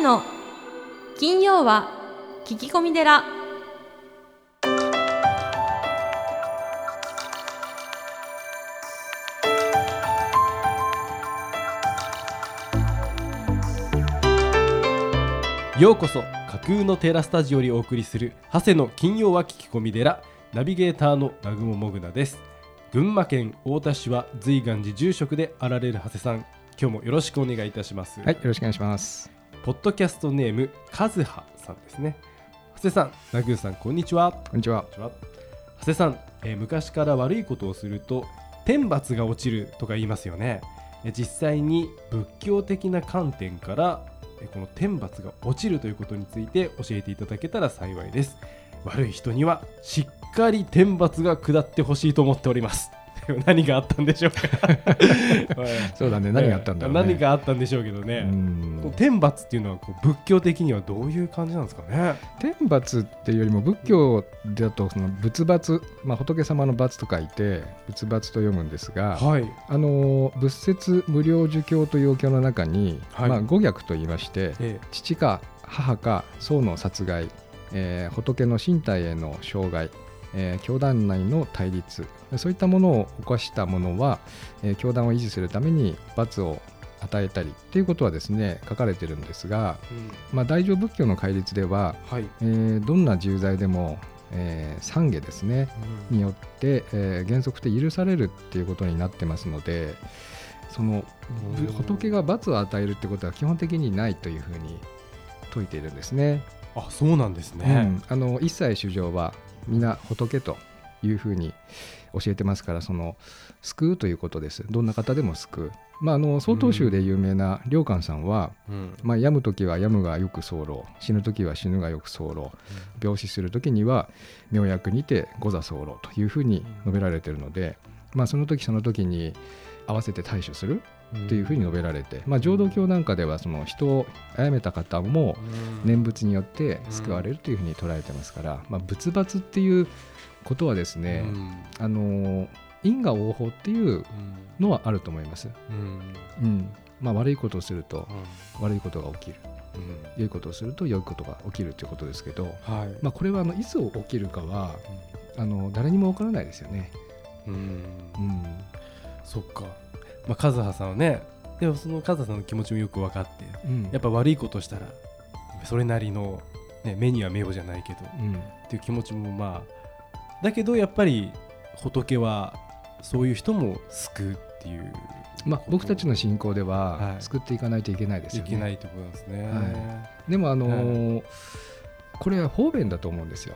瀬の金曜は聞き込み寺。ようこそ架空のテラスタジオにお送りする長谷の金曜は聞き込み寺ナビゲーターの南雲もぐなです。群馬県太田市は随願寺住職であられる長谷さん今日もよろしくお願いいたします。はい、よろしくお願いします。ポッドキャストネームカズハさんですね。長谷さん南宮さんこんにちは。こんにちは。長谷さん、えー昔から悪いことをすると天罰が落ちるとか言いますよね。えー実際に仏教的な観点からえーこの天罰が落ちるということについて教えていただけたら幸いです。悪い人にはしっかり天罰が下ってほしいと思っております何があったんでしょうか。そうだね、何があったんだろうね。何があったんでしょうけどうね、ん。天罰っていうのはこう仏教的にはどういう感じなんですかね。天罰っていうよりも仏教だとその仏罰、まあ、仏様の罰と書いて仏罰と読むんですが、はい。あの仏説無料儒教というお経の中に、はい。まあ、五逆と言いましてえ。父か母か僧の殺害、えー仏の身体への障害えー教団内の対立。そういったものを起こしたものは、えー教団を維持するために罰を与えたりっていうことはですね書かれてるんですが、うん。まあ、大乗仏教の戒律では、はい、えーどんな重罪でも、えー懺悔ですねによって、えー原則で許されるっていうことになってますのでその仏が罰を与えるってことは基本的にないというふうに説いているんですね。あそうなんですね、うん。あの一切衆生は皆仏というふうに教えてますからその救うということです。どんな方でも救う、まあ、あの曹洞宗で有名な良寛さんは、うん。まあ、病む時は病むがよく候死ぬ時は死ぬがよく候病死する時には妙薬にて五座候というふうに述べられているので、まあ、その時その時に合わせて対処するというふうに述べられて、まあ、浄土教なんかではその人を殺めた方もうん。念仏によって救われるというふうに捉えてますから、まあ、仏罰っていうことはですね、うん。あの因果応報っていうのはあると思います。うん。うん。まあ、悪いことをするとうん。悪いことが起きる。うん。良いことをすると良いことが起きるということですけど、はい、まあ、これはあのいつ起きるかはあの誰にもわからないですよね。うん。うん。そっか、まあ、カズハさんはねでもそのカズハさんの気持ちもよく分かってうん。やっぱ悪いことしたらそれなりの、ね、目には目をじゃないけどうん。っていう気持ちもまあだけどやっぱり仏はそういう人も救うっていうまあ、僕たちの信仰では、はい。救っていかないといけないですいよね。けないってことなんですね、はでも、あのーこれは方便だと思うんですよ。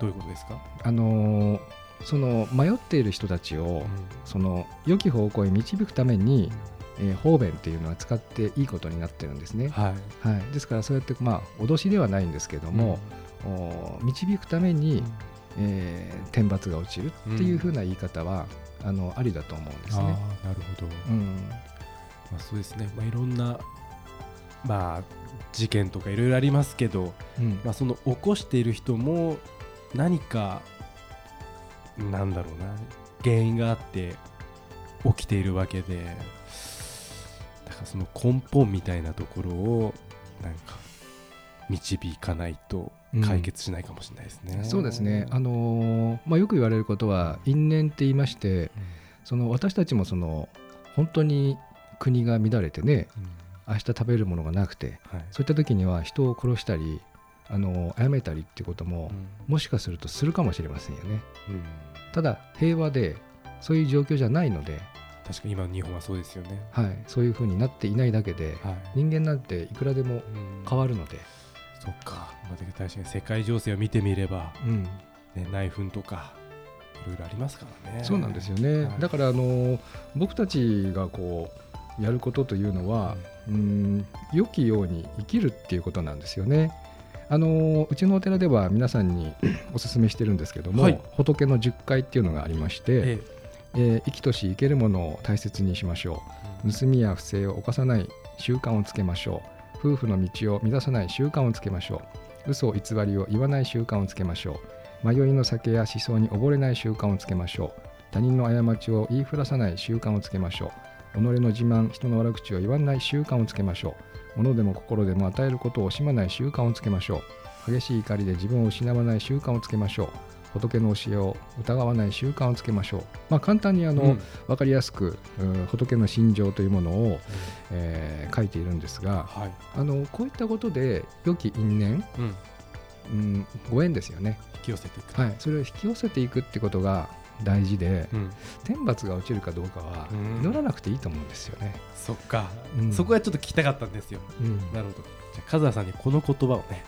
どういうことですか、あのーその迷っている人たちを、その良き方向へ導くために、えー方便っていうのは使っていいことになってるんですね。はい。はい、ですからそうやってまあ脅しではないんですけども、お導くために、えー天罰が落ちるっていうふうな言い方は、あのありだと思うんですね。なるほど、うん。まあ、そうですね、まあ、いろんな、まあ、事件とかいろいろありますけど、うん。まあ、その起こしている人も何かなんだろうな。原因があって起きているわけでだからその根本みたいなところをなんか導かないと解決しないかもしれないですね。そうですね、あのーまあ、よく言われることは因縁って言いましてその私たちもその本当に国が乱れてねうん。明日食べるものがなくてはい。そういった時には人を殺したりあの殺めたりっていうことももしかするとするかもしれませんよね。うん。ただ平和でそういう状況じゃないので、確かに今の日本はそうですよね。はい、そういうふうになっていないだけではい。人間なんていくらでもうん。変わるので、そっか、まあ、確かに世界情勢を見てみれば、うん、ね、内紛とかいろいろありますからね。そうなんですよね、はい。だからあの僕たちがこうやることというのは、うん、良きように生きるっていうことなんですよね。あのうちのお寺では皆さんに お勧めしてるんですけども、はい。仏の10回っていうのがありまして、ええ。ー生きとし生けるものを大切にしましょう。盗みや不正を犯さない習慣をつけましょう。夫婦の道を乱さない習慣をつけましょう。嘘偽りを言わない習慣をつけましょう。迷いの酒や思想に溺れない習慣をつけましょう。他人の過ちを言いふらさない習慣をつけましょう己の自慢人の悪口を言わない習慣をつけましょう。物でも心でも与えることを惜しまない習慣をつけましょう。激しい怒りで自分を失わない習慣をつけましょう。仏の教えを疑わない習慣をつけましょう、まあ、簡単にあの、うん。分かりやすくうん仏の心情というものを、えー書いているんですがはい。あのこういったことで良き因縁、うん。うん、ご縁ですよね、引き寄せていくはい、それを引き寄せていくってことが大事でうん。天罰が落ちるかどうかはうん。祈らなくていいと思うんですよね。そっか。うん。そこがちょっと聞きたかったんですよ。うん。なるほど。じゃあ風さんにこの言葉をね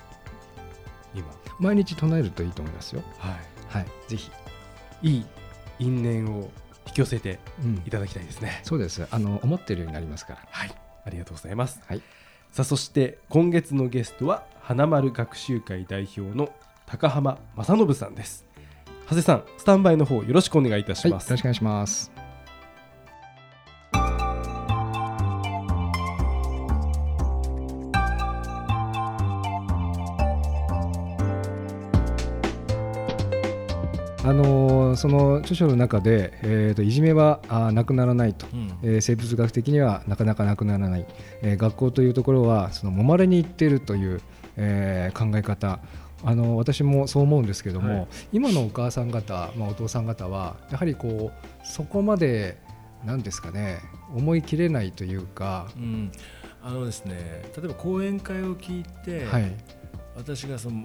今。毎日唱えるといいと思いますよ。ははい、ぜひ、いいい因縁を引き寄せてうん。いただきたいですね。そうです。あの思ってるようになりますから。はい。ありがとうございます。はい、さあそして今月のゲストは花丸学習会代表の高浜正信さんです長谷さんスタンバイの方よろしくお願いいたしはい、よます、ろしくお願いします。あのーその著書の中で、えーといじめはあーなくならないと、うん。えー生物学的にはなかなかなくならない、えー学校というところはその揉まれに行っているという、えー考え方あの私もそう思うんですけども、はい。今のお母さん方、まあ、お父さん方はやはりこうそこまでなんですかね思い切れないというか、うん。あのですね例えば講演会を聞いて、はい。私がその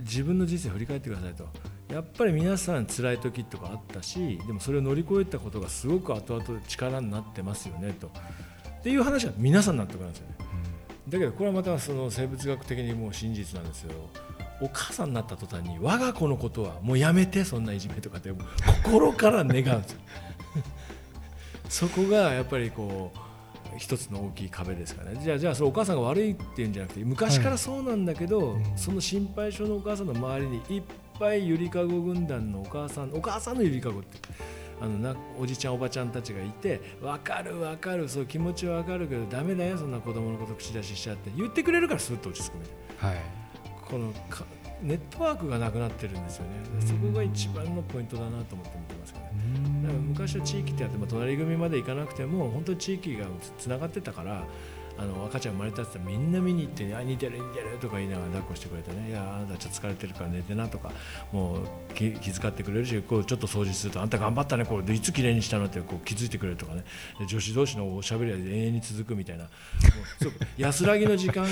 自分の人生を振り返ってくださいと。やっぱり皆さん辛い時とかあったしでもそれを乗り越えたことがすごく後々力になってますよねと。っていう話は皆さん納得なんですよね。だけどこれはまたその生物学的にもう真実なんですよお母さんになった途端に我が子のことはもうやめてそんないじめとかって心から願うんですよ。そこがやっぱりこう一つの大きい壁ですからね。じゃあじゃあそれお母さんが悪いっていうんじゃなくて昔からそうなんだけど、うん。その心配性のお母さんの周りにいっぱいゆりかご軍団のお母さんお母さんのゆりかごってあのなおじちゃんおばちゃんたちがいて分かる分かるそう気持ちは分かるけどダメだよそんな子供のこと口出ししちゃって言ってくれるからスッと落ち着くみたいな。はいこのかネットワークがなくなってるんですよね、うん。そこが一番のポイントだなと思って見てますけどね。だから昔は地域ってやっても隣組まで行かなくても本当に地域がつながってたからあの赤ちゃん生まれたってみんな見に行って「あ似てる似てる」とか言いながら抱っこしてくれてね「いやあなたちょっと疲れてるから寝てな」とかもう気遣ってくれるしこうちょっと掃除すると「あんた頑張ったねこういつきれいにしたの?」ってこう気づいてくれるとかね女子同士のおしゃべりは永遠に続くみたいなもうすごく安らぎの時間が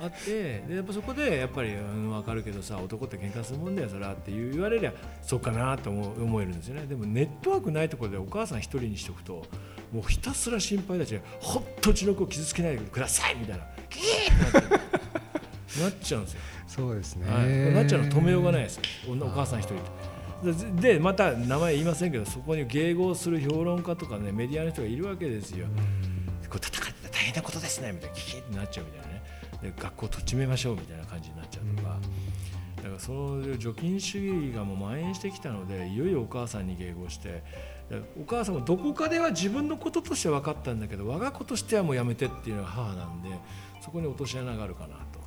あってでやっぱそこでやっぱり、うん、分かるけどさ男って喧嘩するもんだよそれはって言われりゃそうかなと思思えるんですよねでもネットワークないところでお母さん一人にしておくともうひたすら心配だしほっとうちの子を傷つけないでくださいみたいな。キーってなってなっちゃうんですよ、そうですね、はい、なっちゃうの止めようがないです。よおお母さん一人でまた名前言いませんけどそこに迎合する評論家とかねメディアの人がいるわけですよ、これ戦って大変なことですねみたいな。キーってなっちゃうみたいなね。で学校とっちめましょうみたいな感じになっちゃうとか、だからその除菌主義がもう蔓延してきたのでいよいよお母さんに迎合してお母さんもどこかでは自分のこととして分かったんだけど我が子としてはもうやめてっていうのが母なんでそこに落とし穴があるかなと。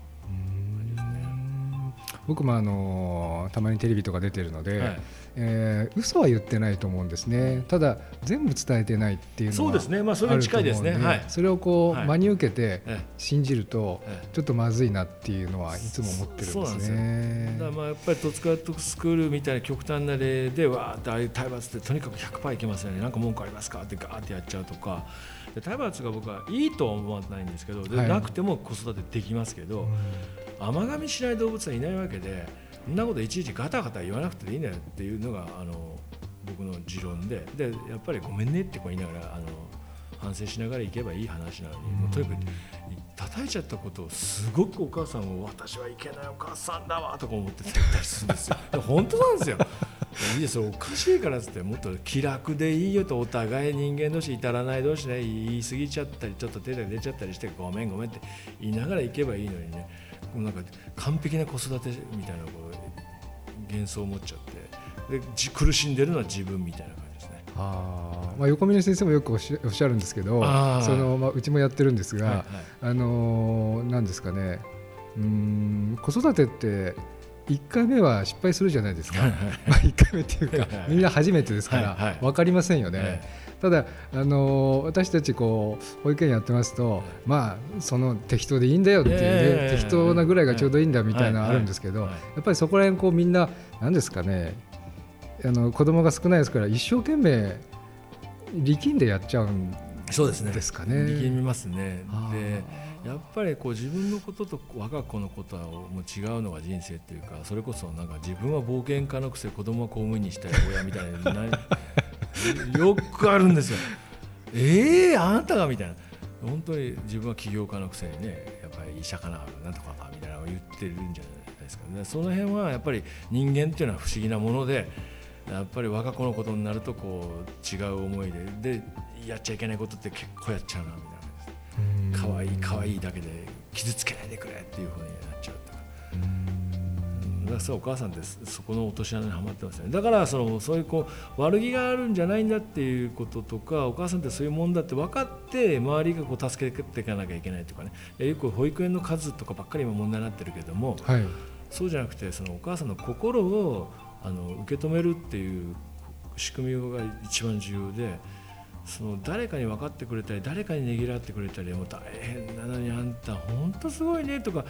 僕もあのたまにテレビとか出てるので、はい。えー嘘は言ってないと思うんですね。ただ全部伝えてないっていうのはそうですね。まあそれに近いですね。はい。それをこう、はい。真に受けてえ信じるとええ。ちょっとまずいなっていうのはいつも思ってるんですね。だからまあやっぱり戸塚トスクールみたいな極端な例でわーってああいう体罰ってとにかく100%いけますよね。なんか文句ありますかってガーってやっちゃうとか。で体罰が僕はいいとは思わないんですけどで、はい。なくても子育てできますけど、甘噛みしない動物はいないわけでそんなこといちいちガタガタ言わなくていいんだよっていうのがあの僕の持論ででやっぱりごめんねってこう言いながらあの反省しながらいけばいい話なのに、もうとにかく叩いちゃったことをすごくお母さんを私はいけないお母さんだわとか思ってたりするんですよ。で 本当なんですよ。いいですそれおかしいからっつってもっと気楽でいいよとお互い人間同士至らない同士で言い過ぎちゃったりちょっと手が出ちゃったりしてごめんごめんって言いながら行けばいいのにねなんか完璧な子育てみたいなこう幻想を持っちゃってでじ苦しんでるのは自分みたいな感じですね。あー。まあ、横峯先生もよくおっしゃるんですけどその、まあ、うちもやってるんですが、はいはい。あのーなんですかね。うーん子育てって1回目は失敗するじゃないですか、はいはい。まあ、1回目っていうかはいはい。みんな初めてですかはいはい。ら分かりませんよね。えただ、あの私たちこう保育園やってますと、まあその適当でいいんだよっていうね、ええ。適当なぐらいがちょうどいいんだみたいなのあるんですけど、はいはい。やっぱりそこら辺こうみんな何ですかねあの子供が少ないですから一生懸命力んでやっちゃうんそうですね。ですかね。力みますね。でやっぱりこう自分のことと我が子のことはもう違うのが人生っていうかそれこそなんか自分は冒険家のくせ子供は公務員にしたい親みたいなな よくあるんですよ。ええー、あなたがみたいな本当に自分は起業家のくせにねやっぱり医者かななんとかかみたいなのを言ってるんじゃないですかねその辺はやっぱり人間っていうのは不思議なものでやっぱり我が子のことになるとこう違う思いででやっちゃいけないことって結構やっちゃうなみたいな。可愛い可愛いだけで傷つけないでくれっていうふうになっちゃうとか。うん。だからそうお母さんってそこの落とし穴にはまってますよね。だからそのそういうこう悪気があるんじゃないんだっていうこととかお母さんってそういうもんだって分かって周りがこう助けていかなきゃいけないとかね。よく保育園の数とかばっかり今問題になってるけどもはい。そうじゃなくてそのお母さんの心をあの受け止めるっていう仕組みが一番重要でその誰かに分かってくれたり誰かにねぎらってくれたりもう大変なのにあんた本当すごいねとか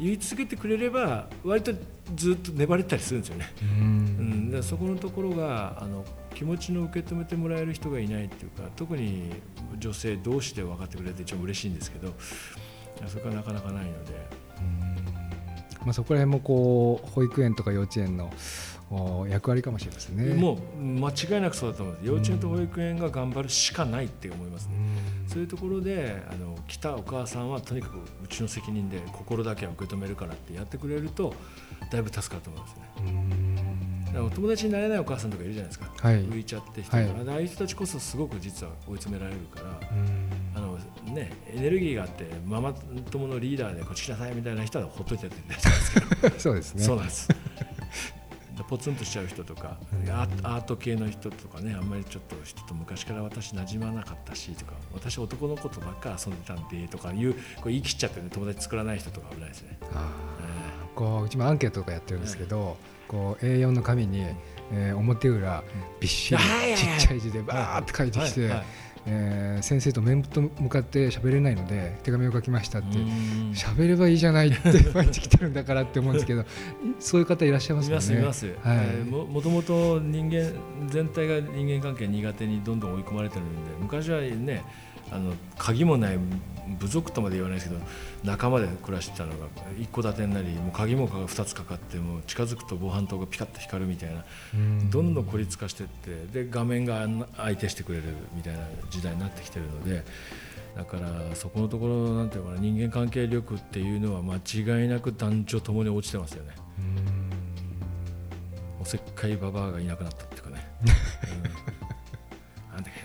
言い続けてくれれば割とずっと粘れたりするんですよね。うん、だそこのところがあの気持ちの受け止めてもらえる人がいないっていうか特に女性同士で分かってくれて一番嬉しいんですけどそれがなかなかないので。まあ、そこら辺もこう保育園とか幼稚園のお役割かもしれませんね。もう間違いなくそうだと思います幼稚園と保育園が頑張るしかないって思いますね、そういうところであの来たお母さんはとにかくうちの責任で心だけは受け止めるからってやってくれるとだいぶ助かると思いますね。だからお友達になれないお母さんとかいるじゃないですか、はい。浮いちゃって人が、はい。ああいう人たちこそすごく実は追い詰められるから、うん。あのね、エネルギーがあってママ友のリーダーでこっち来なさいみたいな人はほっといてやってるじゃないですか そうですね。そうなんです。でポツンとしちゃう人とか、アート系の人とかねあんまりちょっと人と昔から私馴染まなかったしとか私男の子とばっかり遊んでたんでとかいうこう言い切っちゃってね友達作らない人とか危ないですね。あー。こううちもアンケートとかやってるんですけど、こう A4 の紙に、えー表裏びっしりはいはいはい。ちっちゃい字でバーって書いてきて、はいはいえー先生と面と向かって喋れないので手紙を書きましたってうん。喋ればいいじゃないって 毎日来てるんだからって思うんですけどそういう方いらっしゃいますいよね。ますいます、はい。えーももともと人間全体が人間関係苦手にどんどん追い込まれてるんで昔はねあの鍵もない部族とまで言わないですけど仲間で暮らしてたのが一戸建てになりもう鍵も2つかかってもう近づくと防犯灯がピカッと光るみたいなうん。どんどん孤立化していってで画面が相手してくれるみたいな時代になってきてるのでだからそこのところなんていうのかな人間関係力っていうのは間違いなく男女ともに落ちてますよね。おせっかいババアがいなくなったっていうかね、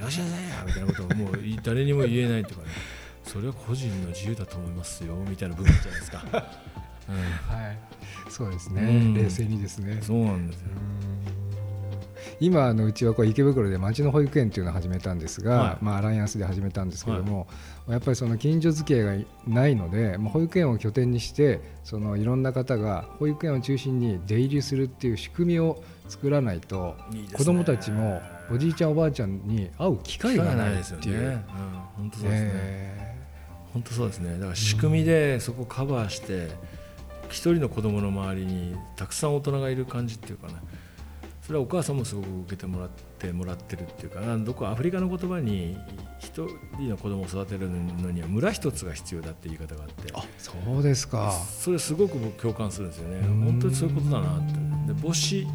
うん、あんた怪我し。なさいよみたいなことをもう誰にも言えないとかね。それは個人の自由だと思いますよみたいな部分じゃないですか、うん。はい、そうですね、うん。冷静にですね。そうなんですよ。今あのうちはこう池袋で町の保育園っていうのを始めたんですが、はい。まあ、アライアンスで始めたんですけども、やっぱりその近所付き合いがないので、まあ、保育園を拠点にしてそのいろんな方が保育園を中心に出入りするっていう仕組みを作らないといいですね。子どもたちもおじいちゃんおばあちゃんに会う機会がないっていう。うん、本当そうですね、え本当そうですね。だから仕組みでそこをカバーして一人の子供の周りにたくさん大人がいる感じっていうかねそれはお母さんもすごく受けてもらってもらってるっていうかなどこアフリカの言葉に一人の子供を育てるのには村一つが必要だって言い方があって。ーそうですか。それすごく僕共感するんですよね。ん。本当にそういうことだなって。で母子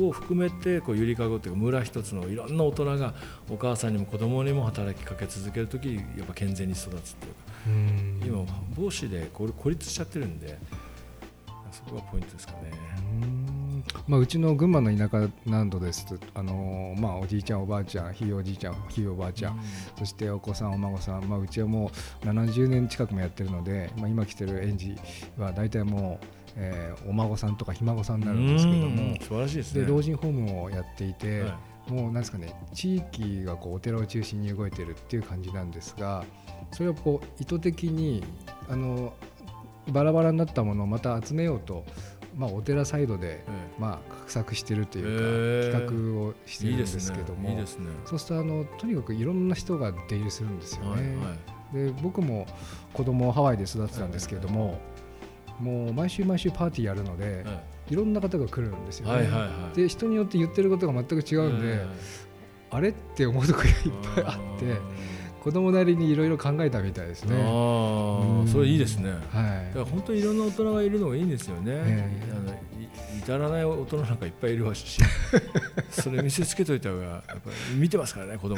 を含めてこうゆりかごっていうか村一つのいろんな大人がお母さんにも子供にも働きかけ続ける時やっぱ健全に育つっていうか。うん。今母子で孤立しちゃってるんでそこがポイントですかね。うんまあ、うちの群馬の田舎などです。と、あのーまあ、おじいちゃんおばあちゃんひいおじいちゃんひいおばあちゃん、そしてお子さんお孫さん、まあ、うちはもう70年近くもやってるので、まあ、今来てる園児は大体もう、えーお孫さんとかひ孫さんになるんですけども。うん素晴らしいですね。で老人ホームをやっていて、はい。もうなんですかね地域がこうお寺を中心に動いてるっていう感じなんですがそれをこう意図的にあのバラバラになったものをまた集めようとまあ、お寺サイドで、えまあ、画策してるといへうー。か企画をしてるんですけども。そうするとあのとにかくいろんな人が出入りするんですよはいね。はい。で僕も子供をハワイで育てたんですけれども、もう毎週毎週パーティーやるので、はい。ろんな方が来るんですよね。で人によって言ってることが全く違うんで、えあれ？って思うところがいっぱいあって子供なりにいろいろ考えたみたいですね。あうん。あそれいいですね。はだから本当にいろんな大人がいるのがいいんですよね、ええ。あのい至らない大人なんかいっぱいいるわし。それ見せつけといた方がやっぱり見てますからね子供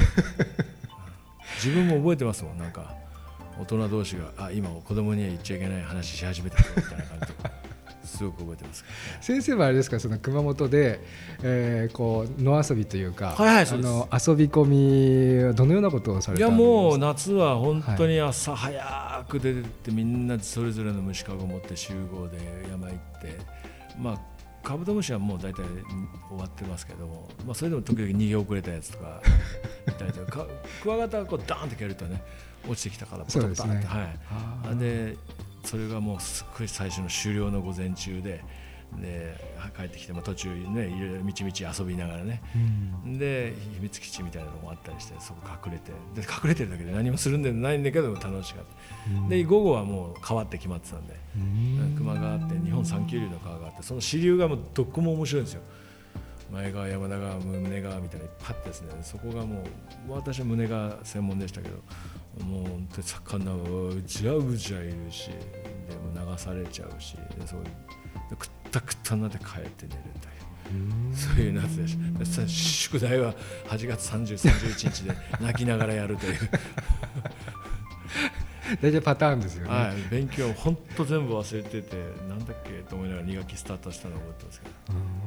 自分も覚えてますもんなんか。大人同士があ今子供には言っちゃいけない話し始めたぞみたいな感じですごく覚えてます先生はあれですかその熊本で、えーこう野遊びというか、はいはいあの遊び込みはどのようなことをされたんですか？やもう夏は本当に朝早く出てってみんなそれぞれの虫かご持って集合で山行ってまあカブトムシはもう大体終わってますけども、まあ、それでも時々逃げ遅れたやつとか いたりとかかクワガタがこうダーンって蹴るとね落ちてきたからポトッとそうですね。はい。でそれがもうすっごい最初の終了の午前中でで帰ってきても途中ねいろいろみちみち遊びながらね。うん。で秘密基地みたいなのもあったりしてそこ隠れて。で隠れてるだけで何もするんでもないんだけど楽しかった。で午後はもう川って決まってたんで。うん。球磨川って日本三急流の川があってその支流がもうどこも面白いんですよ。前川山田川胸川みたいないっぱいあってですね。そこがもう私は胸川専門でしたけどもう本当に魚はうじゃうじゃいるしでも流されちゃうしでそういうでくったくったになって帰って寝るという。そういう夏でした。で宿題は8月30、31日で泣きながらやるという、大体パターンですよね、はい、勉強本当全部忘れててなんだっけと思いながら2学期スタートしたのを覚えてますけど。うん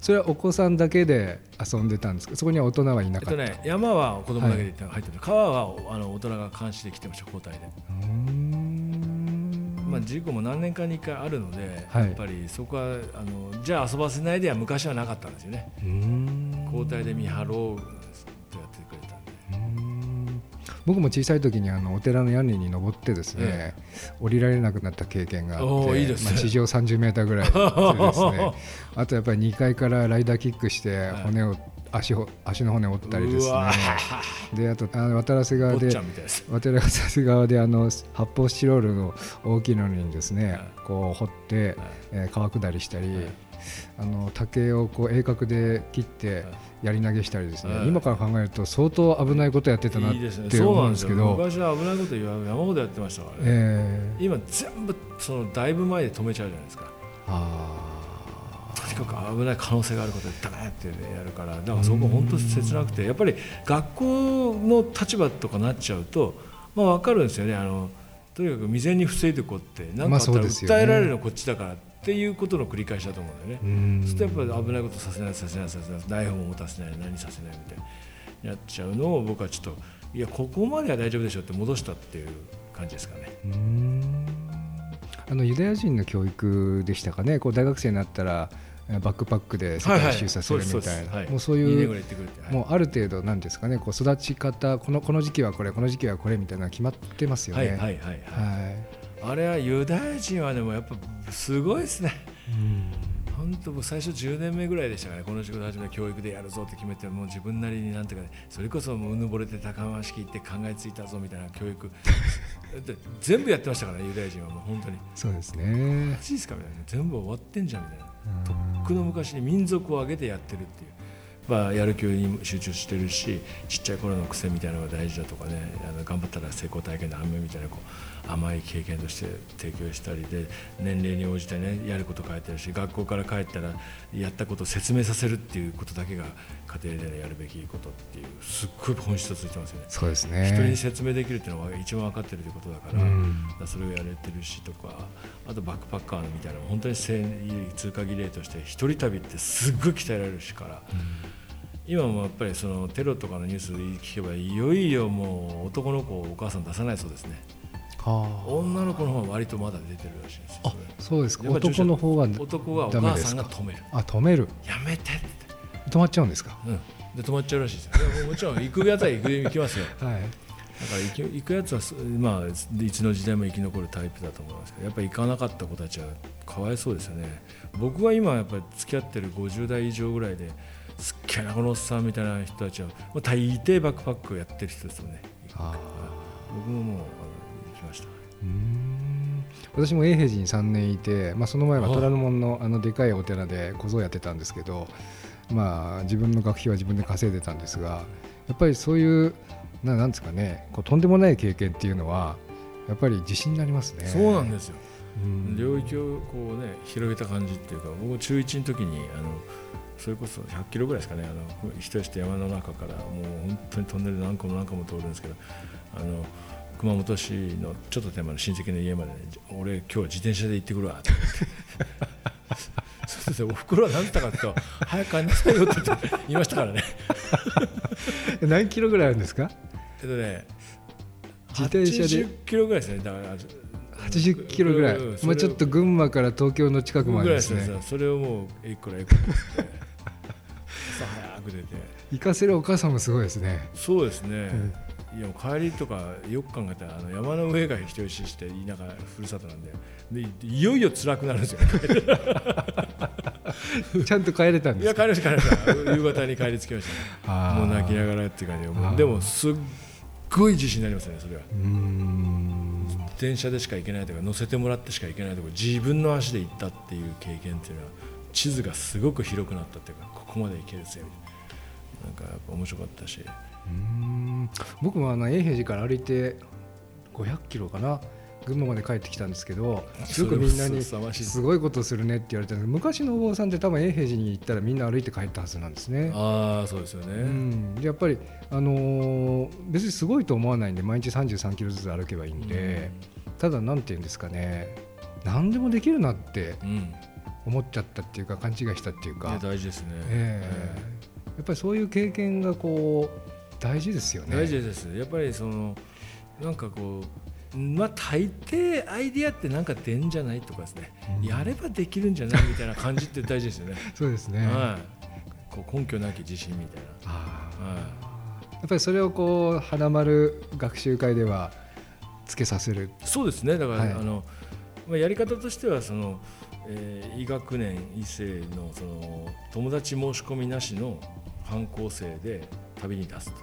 それはお子さんだけで遊んでたんですか？そこには大人はいなかった、えっとね山は子供だけで行って入ってる、川はあの大人が監視で来てました交代で、うん。まあ、事故も何年かに1回あるので、はい。やっぱりそこはあのじゃあ遊ばせないでは昔はなかったんですよね。うん。交代で見張ろう僕も小さい時にあのお寺の屋根に登ってですね、え降りられなくなった経験があっていいね。まあ、地上30メーターぐらいそれですね。あとやっぱり2階からライダーキックしてはい。骨を、足を足の骨折ったりですね。であとあの渡良瀬川坊で渡良瀬川であの発泡スチロールの大きいのにですね、はい。こう掘って、はい。えー川下りしたり、はいあの竹をこう鋭角で切ってやり投げしたりですね、はい。今から考えると相当危ないことやってたなって思うんですけど。ですけど昔は危ないこと山ほどやってましたからね、えー今全部そのだいぶ前で止めちゃうじゃないですか。あとにかく危ない可能性があることでダメって、ね、やるからだからそこ本当切なくてやっぱり学校の立場とかなっちゃうと、まあ、分かるんですよね。あのとにかく未然に防いでいこうって何かあったら訴えられるのはこっちだからっていうことの繰り返しだと思うんだよね。うん。そうするとやっぱり危ないことさせないさせないさせないナイフも持たせない何させないみたいにやっちゃうのを僕はちょっといやここまでは大丈夫でしょって戻したっていう感じですかね。うん。あのユダヤ人の教育でしたかね。こう大学生になったらえーバックパックで世界一周させるみたいな。もうそう2いうはい。もうある程度なんですかね。こう育ち方このこの時期はこれこの時期はこれみたいなのが決まってますよね。はいはいはいはい、はいあれはユダヤ人はでもやっぱすごいですね。うん本当僕最初10年目ぐらいでしたから、ね、この仕事始め教育でやるぞって決めてもう自分なりになんていうか、ね、それこそもううぬぼれて高浜式行って考えついたぞみたいな教育 で全部やってましたからねユダヤ人はもう本当にそうですマね。ジですかみたいな全部終わってんじゃんみたいなとうんっくの昔に民族を挙げてやってるっていう。まあ、やる気に集中してるしちっちゃい頃の癖みたいなのが大事だとかねあの頑張ったら成功体験の反面みたいなこう甘い経験として提供したりで年齢に応じてねやること変えてるし学校から帰ったらやったことを説明させるっていうことだけが家庭で、ね、やるべきことっていうすっごい本質をついてますよね。そうです人にね。説明できるっていうのは一番分かってるということだから,、うんそれをやれてるしとかあとバックパッカーのみたいな本当に正通過儀礼として一人旅ってすっごい鍛えられるしから。今もやっぱりそのテロとかのニュース聞けばいよいよもう男の子をお母さん出さないそうですね。は女の子の方は割とまだ出てるらしいですよあ。あそうですか。男の方は男はお母さんが止める。あ止めるやめてって、止まっちゃうんですか。うん、で止まっちゃうらしいですよ。もうもちろん行くやつは行く行きますよ。はい。行き行くやつはすまあいつの時代も生き残るタイプだと思いますけどやっぱり行かなかった子たちはかわいそうですよね。僕は今やっぱり付き合ってる50代以上ぐらいですっげえなこのおっさんみたいな人たちはもう大抵バックパックをやってる人ですよね。あ僕ももうあの行きました。うーん。私も永平寺に3年いて、まあ、その前はあ虎ノ門のあのでかいお寺で小僧やってたんですけど、まあ、自分の学費は自分で稼いでたんですがやっぱりそういうななんですかねこうとんでもない経験っていうのはやっぱり自信になりますね。そうなんですよ。うん。領域をこうね広げた感じっていうか僕中1の時にあのそれこそ100キロぐらいですかね。あの人して山の中からもう本当にトンネル何個も何個も通るんですけどあの熊本市のちょっと手前の親戚の家まで、ね、俺今日は自転車で行ってくるわ。っ てそうそうおふくろは何て言ったかと早く帰りなさいよって言って言いましたからね。何キロぐらいあるんですか？えっとね自転車で。80キロぐらいですね。だから80キロぐらい、まあ、ちょっと群馬から東京の近くまでですすね。それをもうえいくらえいくらって朝早く出て。行かせるお母さんもすごいですね。そうですね、いや帰りとかよく考えたらあの山の上が人吉して田舎ふるさとなんで。でいよいよ辛くなるんですよ。ちゃんと帰れたんいですか？や帰りました帰りました夕方に帰り着きました、ね、もう泣きながらっていう感じでもすっごい自信になりますねそれは。うーん転車でしか行けないとか乗せてもらってしか行けないとか自分の足で行ったっていう経験っていうのは地図がすごく広くなったっていうかここまで行けるぜみたいな。なんかやっぱ面白かったし。うん。僕もあの永平寺から歩いて500キロかな。群馬まで帰ってきたんですけどよくみんなにすごいことするねって言われたんですけど昔のお坊さんって多分永平寺に行ったらみんな歩いて帰ったはずなんですね。ああそうですよね、うん、でやっぱり、あのー別にすごいと思わないんで毎日33キロずつ歩けばいいんで、ただなんて言うんですかね何でもできるなってうん、うん思っちゃったっていうか勘違いしたっていうか、大事ですね、ええ。やっぱりそういう経験がこう大事ですよね。大事です。やっぱりそのなんかこうまあ大抵アイディアってなんか出んじゃないとかですね、うん。やればできるんじゃないみたいな感じって大事ですよね。そうですね。はい。こう根拠なき自信みたいあな、はい。あやっぱりそれをこう花丸学習会ではつけさせる。そうですね。だから、はい。あのまあ、やり方としてはその、えー医学年異性のその友達申し込みなしの反抗生で旅に出すと。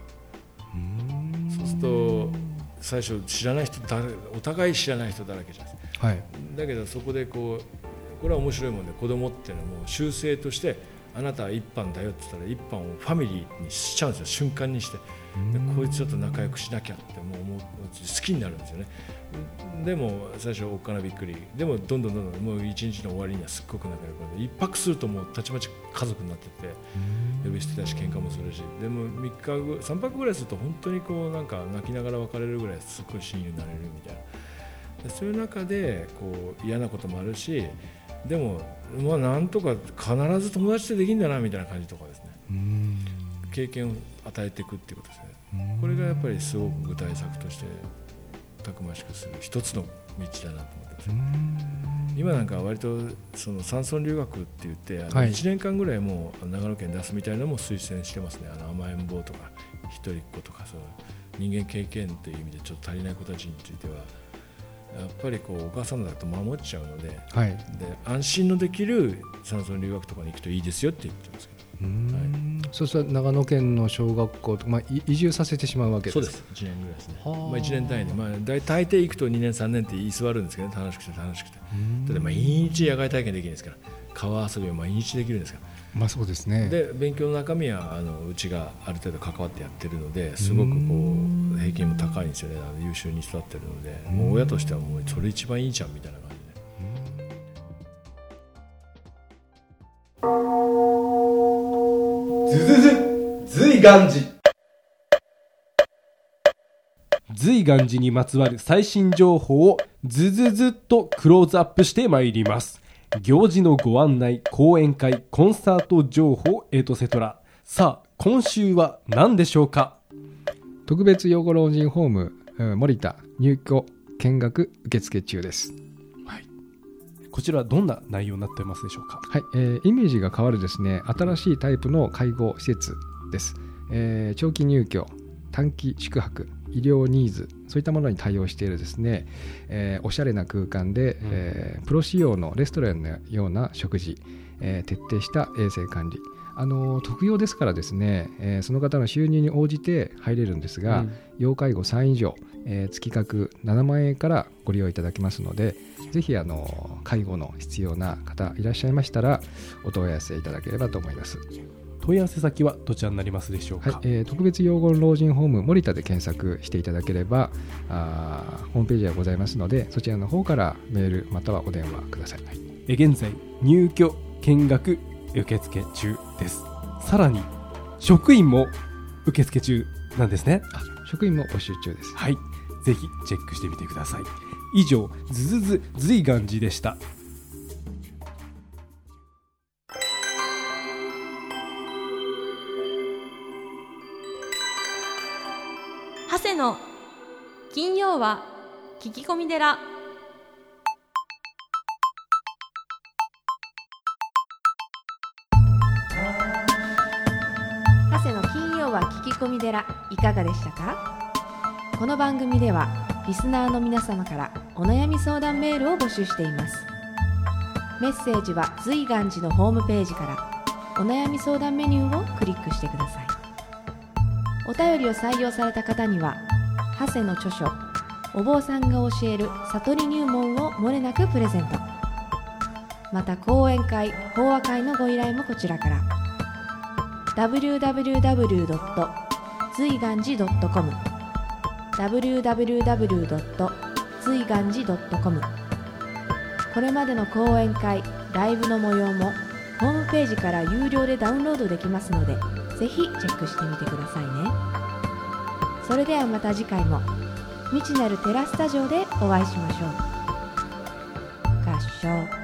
そうすると最初知らない人だお互い知らない人だらけじゃないですかはい。だけどそこでこうこれは面白いもんで子供っていうのはもう習性としてあなたは一班だよって言ったら一班をファミリーにしちゃうんですよ。瞬間にして。でこいつちょっと仲良くしなきゃってもう思う好きになるんですよね。でも最初おっかなびっくり。でもどんどんどんどんもう一日の終わりにはすっごく仲良くなって一泊するともうたちまち家族になってって呼び捨てだし喧嘩もするし。でも3日ぐ3泊ぐらいすると本当にこうなんか泣きながら別れるぐらいすっごい親友になれるみたいな。でそういう中でこう嫌なこともあるしでもまあなんとか必ず友達ってできるんだなみたいな感じとかですね。うん。経験を与えていくっていうことですね。これがやっぱりすごく具体策としてたくましくする一つの道だなと思ってます。今なんか割とその山村留学って言ってはい。1年間ぐらいもう長野県に出すみたいなのも推薦してますね。あの甘えん坊とか一人っ子とかそう人間経験という意味でちょっと足りない子たちについてはやっぱりこうお母さんだと守っちゃうのではい。で安心のできる山村留学とかに行くといいですよって言ってますけど。うん。そうすると長野県の小学校と、まあ、い移住させてしまうわけです。そうです。1年ぐらいですね、はあ。まあ、1年単位で、まあ、大大抵行くと2年3年って居座るんですけど、ね、楽しくて楽しくて。うん。だ毎日野外体験できるんですから。川遊びを毎日できるんですからまあそうですね。で勉強の中身はあのうちがある程度関わってやってるのですごくこう平均も高いんですよね。あの優秀に育ってるのでもう親としてはもうそれ一番いいじゃんみたいな感じで。ズズズ随願寺随願寺にまつわる最新情報をズズズっとクローズアップしてまいります行事のご案内講演会コンサート情報エトセトラ。さあ今週は何でしょうか？特別養護老人ホームうん森田入居見学受付中です。こちらはどんな内容になってますでしょうか？はい、えーイメージが変わるですね新しいタイプの介護施設です、えー長期入居短期宿泊医療ニーズそういったものに対応しているですね、えーおしゃれな空間で、うん。えープロ仕様のレストランのような食事、えー徹底した衛生管理。あの特養ですからですね、えーその方の収入に応じて入れるんですが、うん。要介護3以上、えー月額7万円からご利用いただけますのでぜひあの介護の必要な方いらっしゃいましたらお問い合わせいただければと思います。問い合わせ先はどちらになりますでしょうか、はいえー特別養護老人ホーム森田で検索していただければあーホームページがございますのでそちらの方からメールまたはお電話ください。え現在入居見学受付中です。さらに職員も受付中なんですね。あ職員も募集中です。はい。ぜひチェックしてみてください。以上ズズズズイガンジでした金曜は聞き込み寺。長谷の金曜は聞き込み寺。いかがでしたか？この番組ではリスナーの皆様からお悩み相談メールを募集しています。メッセージは随願寺のホームページからお悩み相談メニューをクリックしてください。お便りを採用された方には長谷の著書お坊さんが教える悟り入門をもれなくプレゼントまた講演会法話会のご依頼もこちらから www. 随願寺 .com www. 随願寺 .com これまでの講演会ライブの模様もホームページから有料でダウンロードできますのでぜひチェックしてみてくださいねそれではまた次回も未知なるテラスタジオでお会いしましょう。合唱。